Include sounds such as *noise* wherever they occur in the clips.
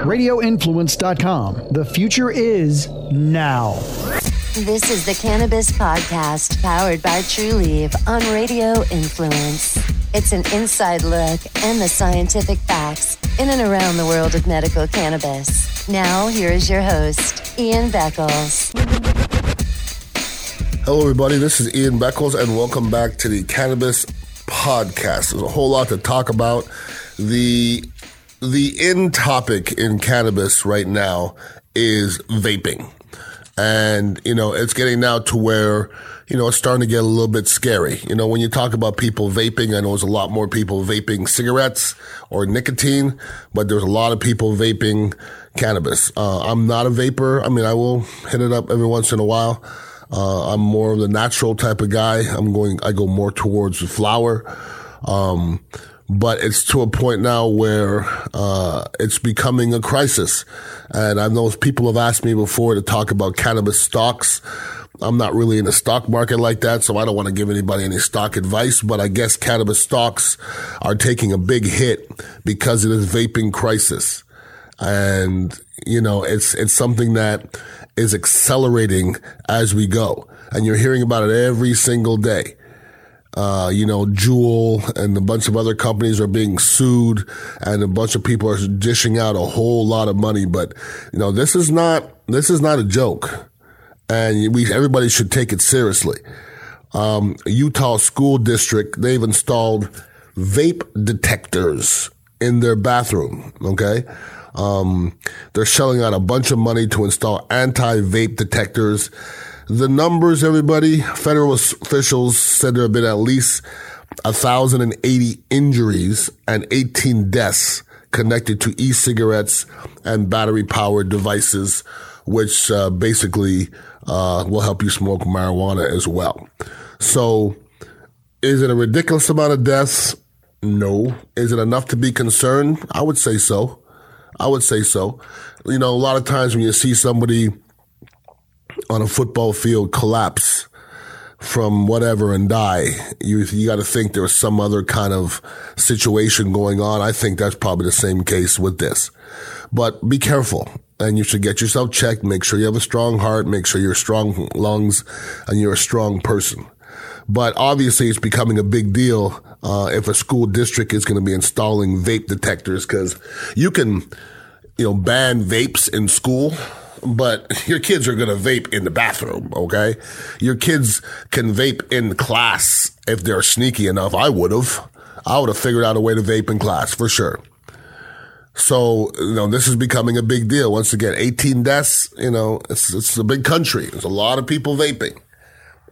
RadioInfluence.com. The future is now. This is the Cannabis Podcast powered by Trulieve on Radio Influence. It's an inside look and the scientific facts in and around the world of medical cannabis. Now, here is your host, Ian Beckles. Hello, everybody. This is Ian Beckles, and welcome back to the Cannabis Podcast. There's a whole lot to talk about. The the in topic in cannabis right now is vaping. And, you know, it's getting now to where, you know, it's starting to get a little bit scary. You know, when you talk about people vaping, I know there's a lot more people vaping cigarettes or nicotine, but there's a lot of people vaping cannabis. Uh, I'm not a vapor. I mean, I will hit it up every once in a while. Uh, I'm more of the natural type of guy. I'm going, I go more towards the flower. Um, but it's to a point now where uh, it's becoming a crisis. And I know people have asked me before to talk about cannabis stocks. I'm not really in the stock market like that, so I don't want to give anybody any stock advice, but I guess cannabis stocks are taking a big hit because of this vaping crisis. And, you know, it's, it's something that is accelerating as we go. And you're hearing about it every single day. Uh, you know, Juul and a bunch of other companies are being sued and a bunch of people are dishing out a whole lot of money. But, you know, this is not, this is not a joke and we, everybody should take it seriously. Um, Utah school district, they've installed vape detectors in their bathroom. Okay. Um, they're shelling out a bunch of money to install anti-vape detectors the numbers, everybody, federal officials said there have been at least 1,080 injuries and 18 deaths connected to e-cigarettes and battery powered devices, which uh, basically uh, will help you smoke marijuana as well. So is it a ridiculous amount of deaths? No. Is it enough to be concerned? I would say so. I would say so. You know, a lot of times when you see somebody on a football field collapse from whatever and die, you you got to think there was some other kind of situation going on. I think that's probably the same case with this. But be careful, and you should get yourself checked. Make sure you have a strong heart. Make sure you're strong lungs, and you're a strong person. But obviously, it's becoming a big deal uh, if a school district is going to be installing vape detectors because you can, you know, ban vapes in school but *laughs* your kids are going to vape in the bathroom, okay? Your kids can vape in class if they're sneaky enough. I would have. I would have figured out a way to vape in class for sure. So, you know, this is becoming a big deal. Once again, 18 deaths, you know, it's, it's a big country. There's a lot of people vaping.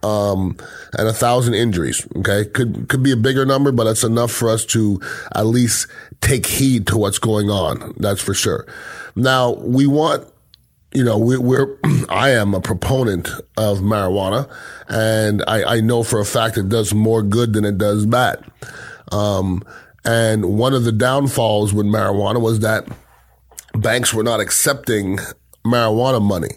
Um, and a thousand injuries. Okay. Could, could be a bigger number, but that's enough for us to at least take heed to what's going on. That's for sure. Now, we want you know, we, are *clears throat* I am a proponent of marijuana, and I, I, know for a fact it does more good than it does bad. Um, and one of the downfalls with marijuana was that banks were not accepting marijuana money.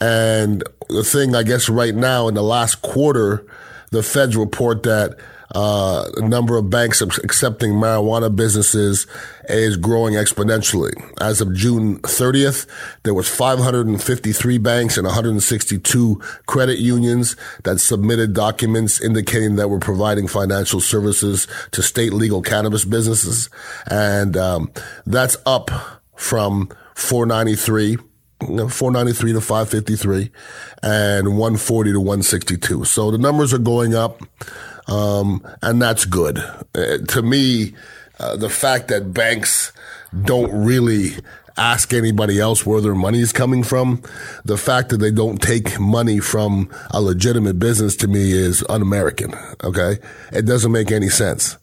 And the thing, I guess, right now in the last quarter, the feds report that uh, number of banks accepting marijuana businesses is growing exponentially. As of June 30th, there was 553 banks and 162 credit unions that submitted documents indicating that we're providing financial services to state legal cannabis businesses. And um, that's up from 493 493 to 553 and 140 to 162. So the numbers are going up. Um, and that's good. Uh, to me, uh, the fact that banks don't really ask anybody else where their money is coming from, the fact that they don't take money from a legitimate business to me is un-American. Okay. It doesn't make any sense.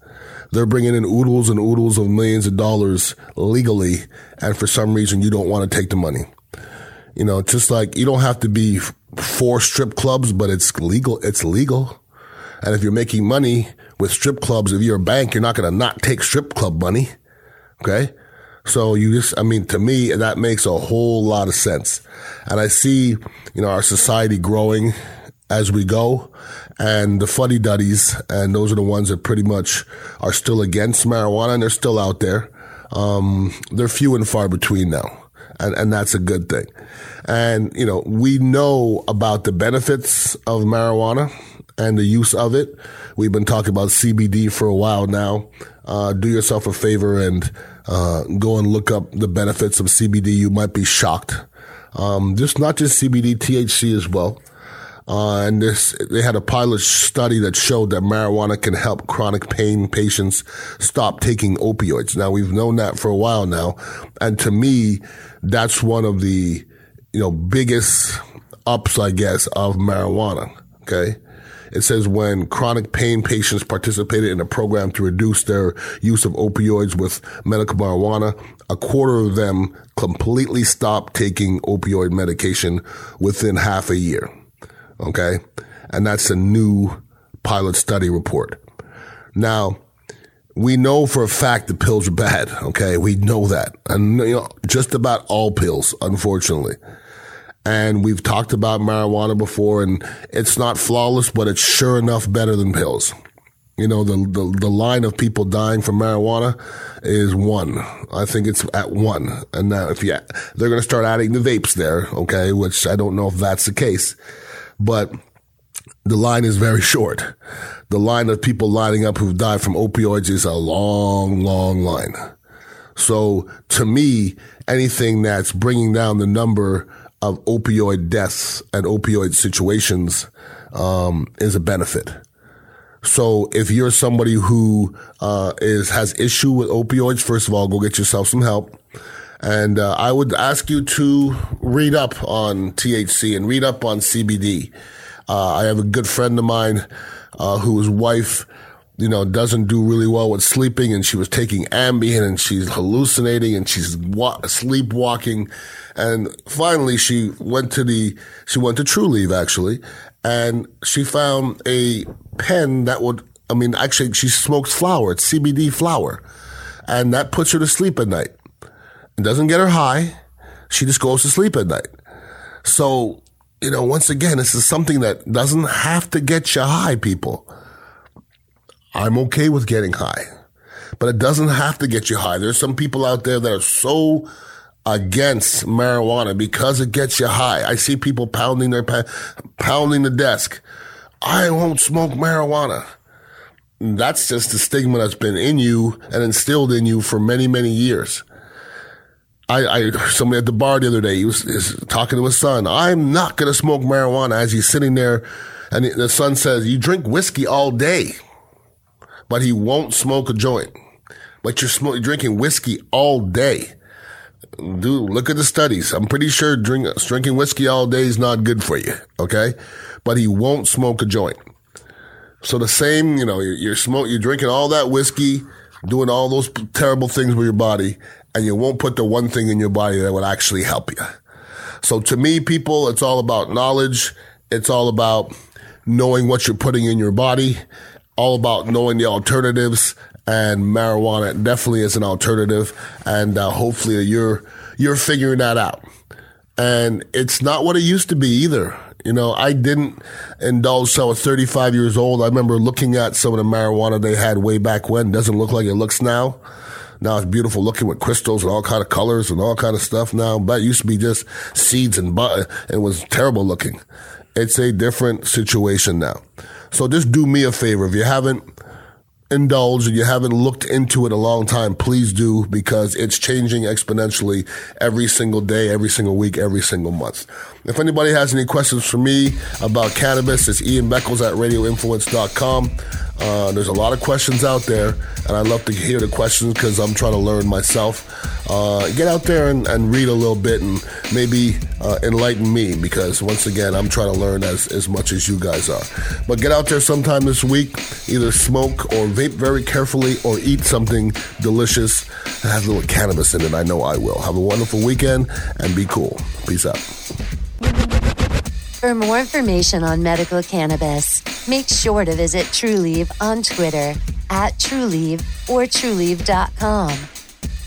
They're bringing in oodles and oodles of millions of dollars legally. And for some reason, you don't want to take the money. You know, just like you don't have to be for strip clubs, but it's legal. It's legal. And if you're making money with strip clubs, if you're a bank, you're not going to not take strip club money. Okay. So you just, I mean, to me, that makes a whole lot of sense. And I see, you know, our society growing as we go and the fuddy duddies. And those are the ones that pretty much are still against marijuana and they're still out there. um, they're few and far between now. And, and that's a good thing. And, you know, we know about the benefits of marijuana and the use of it. We've been talking about CBD for a while now. Uh, do yourself a favor and uh, go and look up the benefits of CBD. You might be shocked. Um, just not just CBD, THC as well. Uh, and this, they had a pilot study that showed that marijuana can help chronic pain patients stop taking opioids. Now we've known that for a while now. And to me, that's one of the, you know, biggest ups, I guess, of marijuana. Okay. It says when chronic pain patients participated in a program to reduce their use of opioids with medical marijuana, a quarter of them completely stopped taking opioid medication within half a year. Okay. And that's a new pilot study report. Now, we know for a fact that pills are bad. Okay. We know that. And you know, just about all pills, unfortunately. And we've talked about marijuana before and it's not flawless, but it's sure enough better than pills. You know, the, the, the line of people dying from marijuana is one. I think it's at one. And now if you, they're going to start adding the vapes there. Okay. Which I don't know if that's the case, but the line is very short. The line of people lining up who've died from opioids is a long, long line. So to me, anything that's bringing down the number of opioid deaths and opioid situations um, is a benefit. So if you're somebody who uh, is has issue with opioids, first of all, go get yourself some help. And uh, I would ask you to read up on THC and read up on CBD. Uh, I have a good friend of mine uh, whose wife you know, doesn't do really well with sleeping and she was taking Ambien and she's hallucinating and she's wa- sleepwalking. And finally she went to the, she went to True Trulieve actually and she found a pen that would, I mean, actually she smokes flower. It's CBD flower and that puts her to sleep at night. It doesn't get her high. She just goes to sleep at night. So, you know, once again, this is something that doesn't have to get you high, people. I'm okay with getting high, but it doesn't have to get you high. There's some people out there that are so against marijuana because it gets you high. I see people pounding their pounding the desk. I won't smoke marijuana. That's just the stigma that's been in you and instilled in you for many, many years. I, I somebody at the bar the other day, he was, was talking to his son. I'm not going to smoke marijuana as he's sitting there. And the son says, you drink whiskey all day but he won't smoke a joint. But you're smoking, drinking whiskey all day. Dude, look at the studies. I'm pretty sure drink, drinking whiskey all day is not good for you. Okay. But he won't smoke a joint. So the same, you know, you're, you're smoking, you're drinking all that whiskey, doing all those terrible things with your body, and you won't put the one thing in your body that would actually help you. So to me, people, it's all about knowledge. It's all about knowing what you're putting in your body all about knowing the alternatives and marijuana definitely is an alternative and uh, hopefully you're you're figuring that out and it's not what it used to be either you know i didn't indulge till i was 35 years old. I remember looking at some of the marijuana they had way back when. Doesn't look like it looks now. Now it's beautiful looking with crystals and all kind of colors and all kind of stuff now. But it used to be just seeds and butter it was terrible looking. It's a different situation now. So just do me a favor. If you haven't indulged and you haven't looked into it a long time, please do because it's changing exponentially every single day, every single week, every single month. If anybody has any questions for me about cannabis, it's Ian Beckles at radioinfluence.com. Uh, there's a lot of questions out there, and I love to hear the questions because I'm trying to learn myself. Uh, get out there and, and, read a little bit and maybe uh, enlighten me because once again, I'm trying to learn as, as much as you guys are. But get out there sometime this week, either smoke or vape very carefully or eat something delicious that has a little cannabis in it. I know I will. Have a wonderful weekend and be cool. Peace out. For more information on medical cannabis, make sure to visit Trulieve on Twitter at Trulieve or Trulieve.com.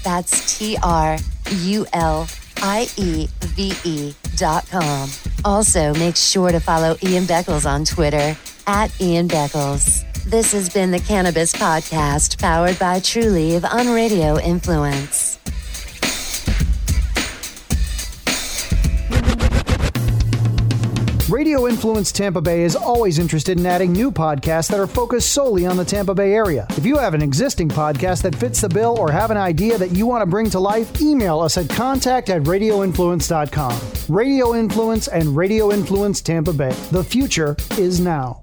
That's T R U L I E V E dot com. Also, make sure to follow Ian Beckles on Twitter at Ian Beckles. This has been the Cannabis Podcast, powered by Trulieve on Radio Influence. Radio Influence Tampa Bay is always interested in adding new podcasts that are focused solely on the Tampa Bay area. If you have an existing podcast that fits the bill or have an idea that you want to bring to life, email us at contact at radioinfluence.com. Radio Influence and Radio Influence Tampa Bay. The future is now.